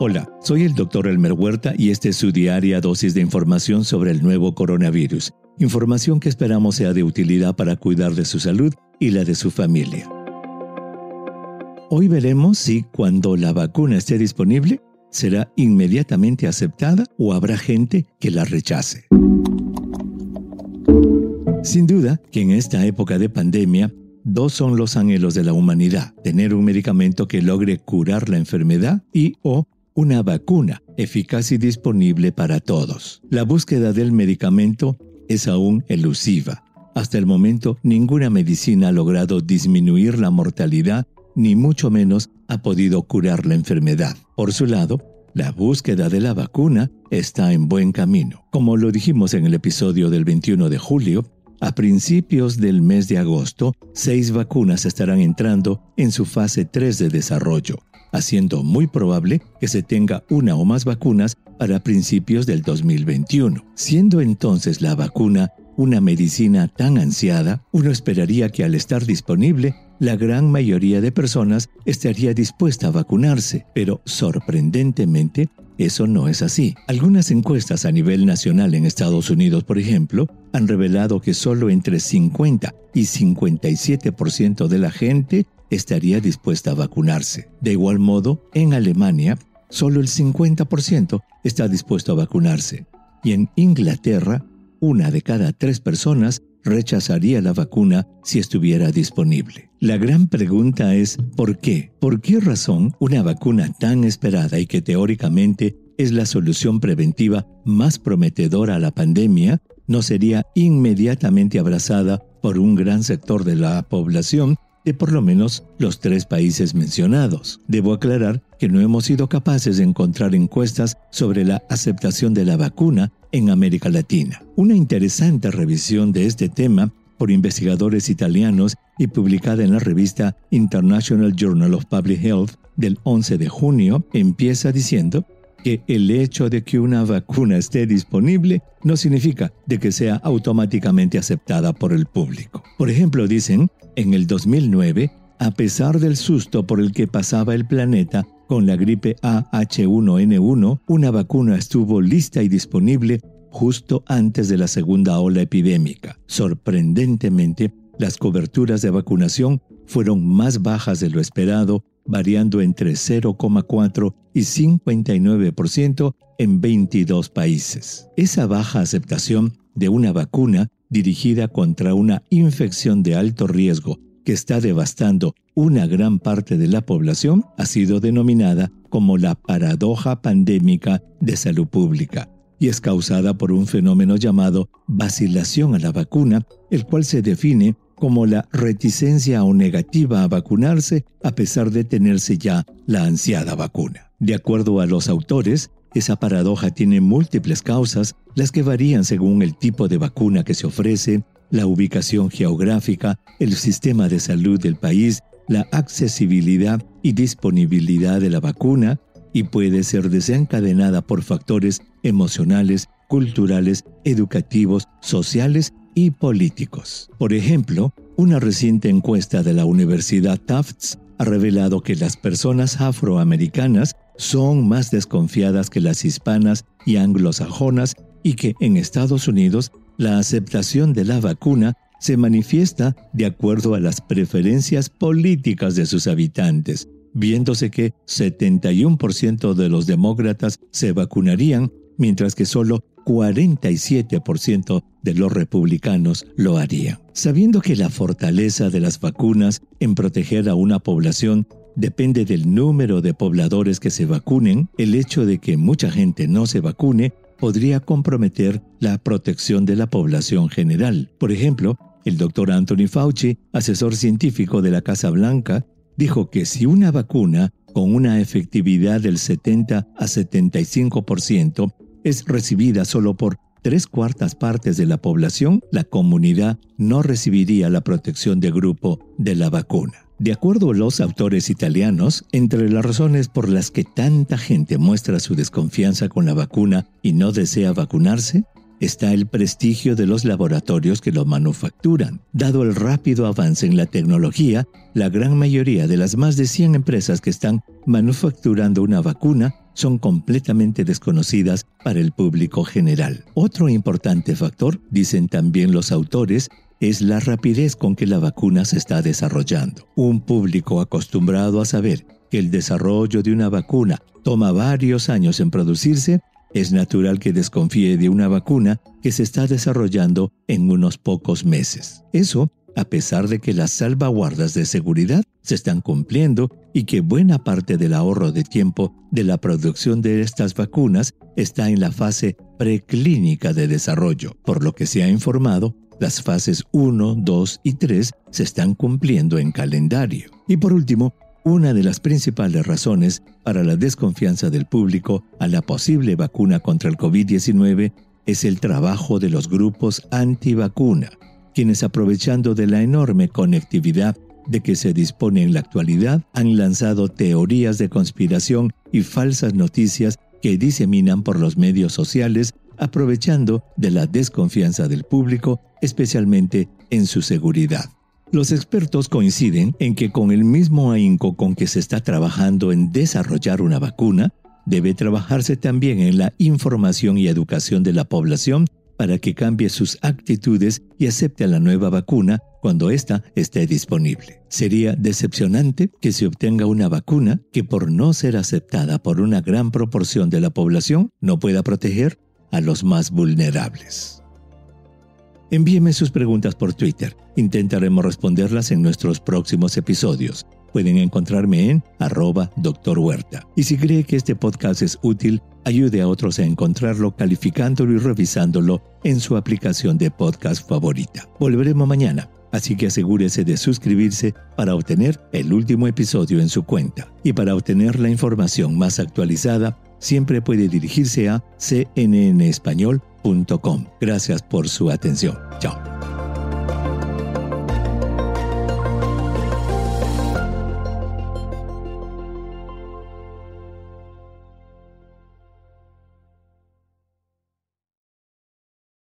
Hola, soy el doctor Elmer Huerta y esta es su diaria dosis de información sobre el nuevo coronavirus. Información que esperamos sea de utilidad para cuidar de su salud y la de su familia. Hoy veremos si cuando la vacuna esté disponible, será inmediatamente aceptada o habrá gente que la rechace. Sin duda que en esta época de pandemia, dos son los anhelos de la humanidad, tener un medicamento que logre curar la enfermedad y o una vacuna eficaz y disponible para todos. La búsqueda del medicamento es aún elusiva. Hasta el momento, ninguna medicina ha logrado disminuir la mortalidad, ni mucho menos ha podido curar la enfermedad. Por su lado, la búsqueda de la vacuna está en buen camino. Como lo dijimos en el episodio del 21 de julio, a principios del mes de agosto, seis vacunas estarán entrando en su fase 3 de desarrollo haciendo muy probable que se tenga una o más vacunas para principios del 2021. Siendo entonces la vacuna una medicina tan ansiada, uno esperaría que al estar disponible, la gran mayoría de personas estaría dispuesta a vacunarse, pero sorprendentemente, eso no es así. Algunas encuestas a nivel nacional en Estados Unidos, por ejemplo, han revelado que solo entre 50 y 57% de la gente estaría dispuesta a vacunarse. De igual modo, en Alemania, solo el 50% está dispuesto a vacunarse. Y en Inglaterra, una de cada tres personas rechazaría la vacuna si estuviera disponible. La gran pregunta es ¿por qué? ¿Por qué razón una vacuna tan esperada y que teóricamente es la solución preventiva más prometedora a la pandemia no sería inmediatamente abrazada por un gran sector de la población de por lo menos los tres países mencionados. Debo aclarar que no hemos sido capaces de encontrar encuestas sobre la aceptación de la vacuna en América Latina. Una interesante revisión de este tema por investigadores italianos y publicada en la revista International Journal of Public Health del 11 de junio empieza diciendo que el hecho de que una vacuna esté disponible no significa de que sea automáticamente aceptada por el público. Por ejemplo, dicen, en el 2009, a pesar del susto por el que pasaba el planeta con la gripe AH1N1, una vacuna estuvo lista y disponible justo antes de la segunda ola epidémica. Sorprendentemente, las coberturas de vacunación fueron más bajas de lo esperado variando entre 0,4 y 59% en 22 países. Esa baja aceptación de una vacuna dirigida contra una infección de alto riesgo que está devastando una gran parte de la población ha sido denominada como la paradoja pandémica de salud pública y es causada por un fenómeno llamado vacilación a la vacuna, el cual se define como la reticencia o negativa a vacunarse a pesar de tenerse ya la ansiada vacuna. De acuerdo a los autores, esa paradoja tiene múltiples causas, las que varían según el tipo de vacuna que se ofrece, la ubicación geográfica, el sistema de salud del país, la accesibilidad y disponibilidad de la vacuna, y puede ser desencadenada por factores emocionales, culturales, educativos, sociales y políticos. Por ejemplo, una reciente encuesta de la Universidad Tufts ha revelado que las personas afroamericanas son más desconfiadas que las hispanas y anglosajonas y que en Estados Unidos la aceptación de la vacuna se manifiesta de acuerdo a las preferencias políticas de sus habitantes, viéndose que 71% de los demócratas se vacunarían, mientras que solo 47% de los republicanos lo harían. Sabiendo que la fortaleza de las vacunas en proteger a una población depende del número de pobladores que se vacunen, el hecho de que mucha gente no se vacune podría comprometer la protección de la población general. Por ejemplo, el doctor Anthony Fauci, asesor científico de la Casa Blanca, dijo que si una vacuna con una efectividad del 70 a 75% es recibida solo por tres cuartas partes de la población, la comunidad no recibiría la protección de grupo de la vacuna. De acuerdo a los autores italianos, entre las razones por las que tanta gente muestra su desconfianza con la vacuna y no desea vacunarse, está el prestigio de los laboratorios que lo manufacturan. Dado el rápido avance en la tecnología, la gran mayoría de las más de 100 empresas que están manufacturando una vacuna son completamente desconocidas para el público general. Otro importante factor, dicen también los autores, es la rapidez con que la vacuna se está desarrollando. Un público acostumbrado a saber que el desarrollo de una vacuna toma varios años en producirse, es natural que desconfíe de una vacuna que se está desarrollando en unos pocos meses. Eso a pesar de que las salvaguardas de seguridad se están cumpliendo y que buena parte del ahorro de tiempo de la producción de estas vacunas está en la fase preclínica de desarrollo, por lo que se ha informado las fases 1, 2 y 3 se están cumpliendo en calendario. Y por último, una de las principales razones para la desconfianza del público a la posible vacuna contra el COVID-19 es el trabajo de los grupos antivacuna, quienes aprovechando de la enorme conectividad de que se dispone en la actualidad, han lanzado teorías de conspiración y falsas noticias que diseminan por los medios sociales aprovechando de la desconfianza del público, especialmente en su seguridad. Los expertos coinciden en que con el mismo ahínco con que se está trabajando en desarrollar una vacuna, debe trabajarse también en la información y educación de la población para que cambie sus actitudes y acepte la nueva vacuna cuando ésta esté disponible. Sería decepcionante que se obtenga una vacuna que por no ser aceptada por una gran proporción de la población no pueda proteger a los más vulnerables. Envíeme sus preguntas por Twitter. Intentaremos responderlas en nuestros próximos episodios. Pueden encontrarme en arroba Dr. Huerta. Y si cree que este podcast es útil, ayude a otros a encontrarlo calificándolo y revisándolo en su aplicación de podcast favorita. Volveremos mañana, así que asegúrese de suscribirse para obtener el último episodio en su cuenta. Y para obtener la información más actualizada, siempre puede dirigirse a cnnespañol.com. Gracias por su atención. Chao.